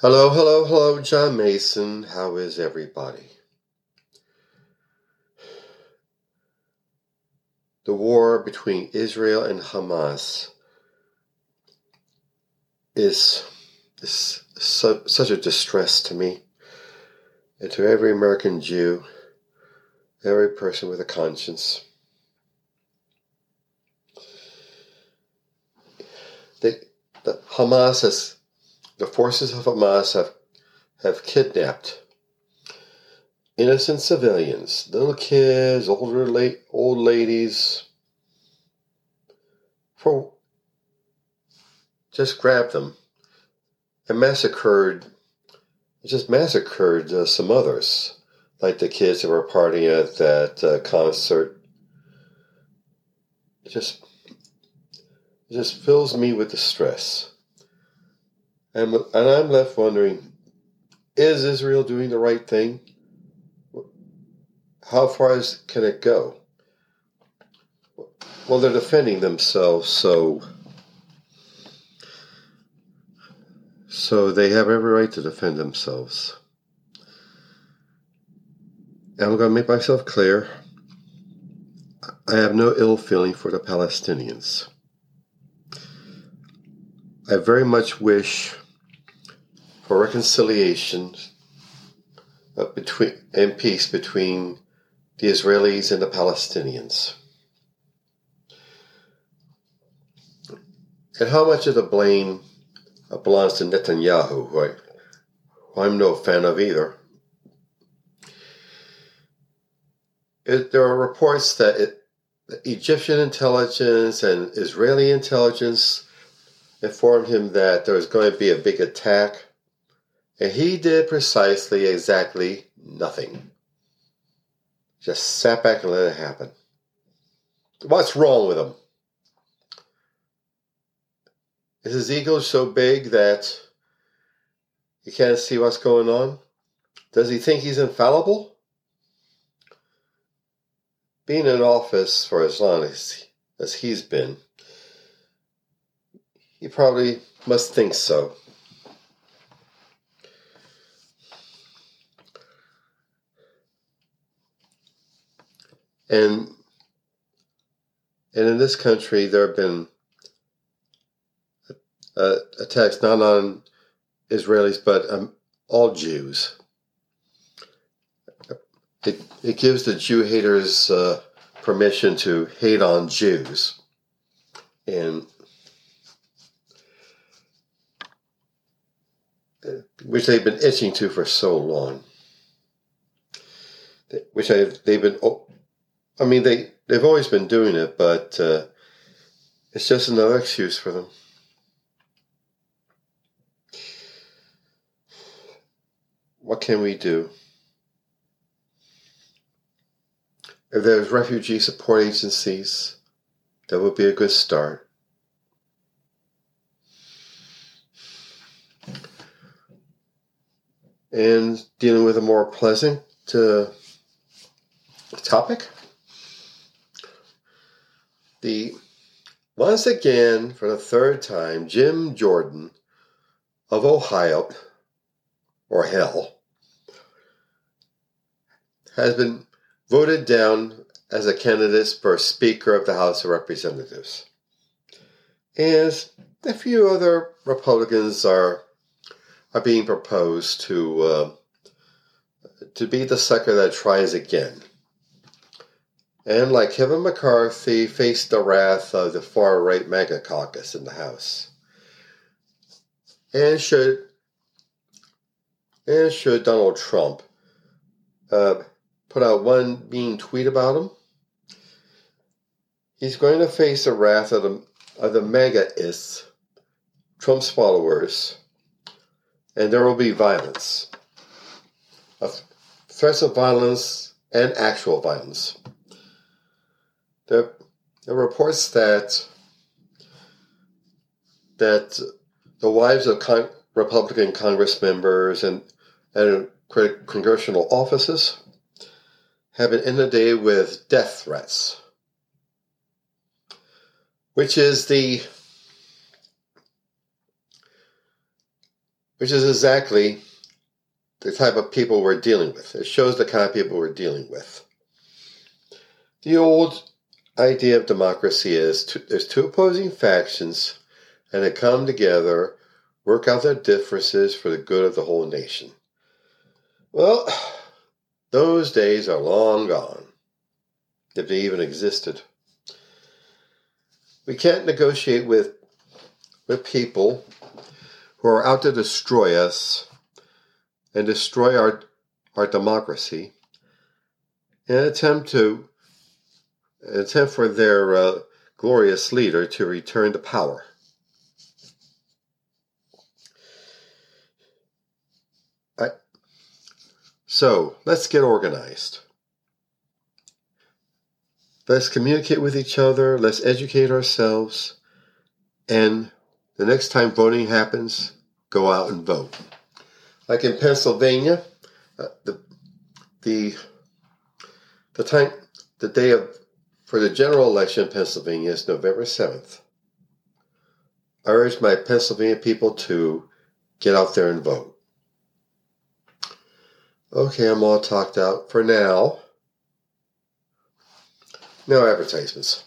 Hello, hello, hello, John Mason. How is everybody? The war between Israel and Hamas is, is su- such a distress to me and to every American Jew, every person with a conscience. The, the Hamas has the forces of Hamas have, have kidnapped innocent civilians, little kids, older late old ladies, for just grabbed them and massacred, just massacred uh, some others, like the kids that were partying at that uh, concert. It just, it just fills me with distress. And, and I'm left wondering is Israel doing the right thing? How far is, can it go? Well, they're defending themselves, so so they have every right to defend themselves. And I'm going to make myself clear. I have no ill feeling for the Palestinians. I very much wish for reconciliation uh, between and peace between the Israelis and the Palestinians. And how much of the blame belongs to Netanyahu, who, I, who I'm no fan of either? It, there are reports that it, Egyptian intelligence and Israeli intelligence informed him that there was going to be a big attack and he did precisely exactly nothing. Just sat back and let it happen. What's wrong with him? Is his ego so big that he can't see what's going on? Does he think he's infallible? Being in office for as long as, as he's been, he probably must think so. And and in this country, there have been uh, attacks not on Israelis but um, all Jews. It, it gives the Jew haters uh, permission to hate on Jews, and which they've been itching to for so long. Which I, they've been I mean, they they've always been doing it, but uh, it's just another excuse for them. What can we do? If there's refugee support agencies, that would be a good start. And dealing with a more pleasant topic the once again for the third time Jim Jordan of Ohio or hell has been voted down as a candidate for Speaker of the House of Representatives. And a few other Republicans are are being proposed to uh, to be the sucker that tries again and like Kevin McCarthy, faced the wrath of the far right MAGA caucus in the House. And should and should Donald Trump uh, put out one mean tweet about him, he's going to face the wrath of the of the MAGA-ists, Trump's followers, and there will be violence, threats of violence and actual violence. There, there are reports that that the wives of con- Republican Congress members and, and congressional offices have been inundated with death threats, which is the which is exactly the type of people we're dealing with. It shows the kind of people we're dealing with. The old idea of democracy is to, there's two opposing factions and they come together, work out their differences for the good of the whole nation. Well, those days are long gone, if they even existed. We can't negotiate with, with people who are out to destroy us and destroy our, our democracy in an attempt to an attempt for their uh, glorious leader to return to power. I, so let's get organized. Let's communicate with each other. Let's educate ourselves. And the next time voting happens, go out and vote. Like in Pennsylvania, uh, the the the time the day of for the general election in Pennsylvania is November seventh. I urge my Pennsylvania people to get out there and vote. Okay, I'm all talked out for now. No advertisements.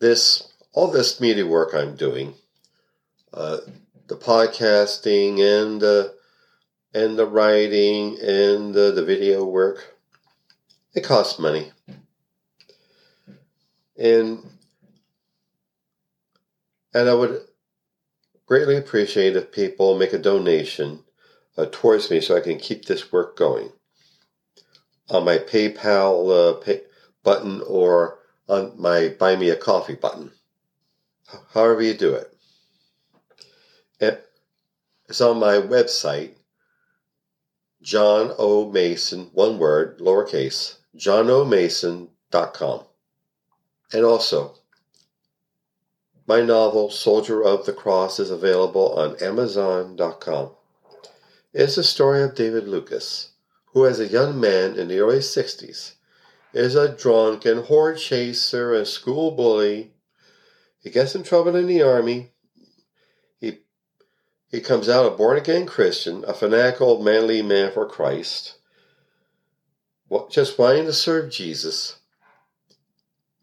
This all this media work I'm doing, uh, the podcasting and the and the writing and the, the video work, it costs money. And and I would greatly appreciate if people make a donation uh, towards me so I can keep this work going on my PayPal uh, pay button or on my Buy Me a Coffee button. However, you do it. It's on my website, John O. Mason, one word, lowercase, johnomason.com. And also, my novel, Soldier of the Cross, is available on Amazon.com. It's the story of David Lucas who as a young man in the early 60s is a drunk and whore chaser and school bully. He gets in trouble in the army. He, he comes out a born again Christian, a fanatical, manly man for Christ, just wanting to serve Jesus.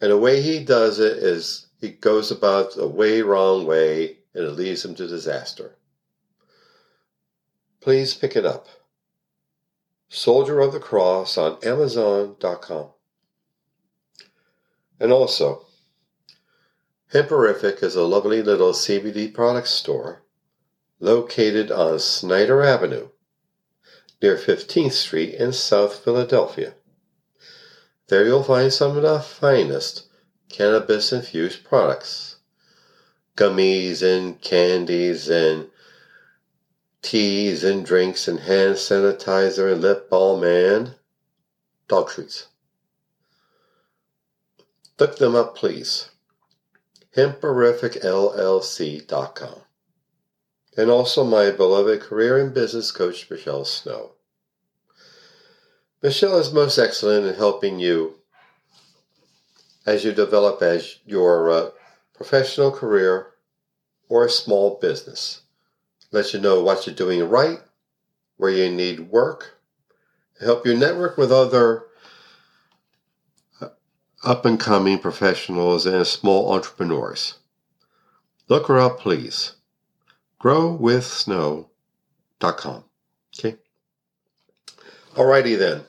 And the way he does it is he goes about the way wrong way and it leads him to disaster. Please pick it up. Soldier of the Cross on Amazon.com. And also, Hemperific is a lovely little CBD product store located on Snyder Avenue near 15th Street in South Philadelphia. There you'll find some of the finest cannabis infused products gummies and candies and teas and drinks and hand sanitizer and lip balm and dog treats. Look them up, please. HemperificLLC.com. And also my beloved career and business coach, Michelle Snow. Michelle is most excellent in helping you as you develop as your uh, professional career or a small business let you know what you're doing right, where you need work, help you network with other up and coming professionals and small entrepreneurs. Look her up, please. GrowWithSnow.com. Okay. Alrighty then.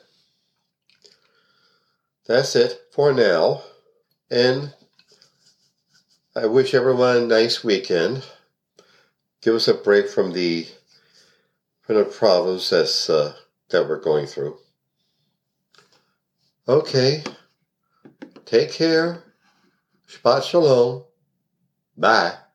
That's it for now. And I wish everyone a nice weekend give us a break from the from the problems that's uh, that we're going through. Okay. Take care. Shabbat shalom. Bye.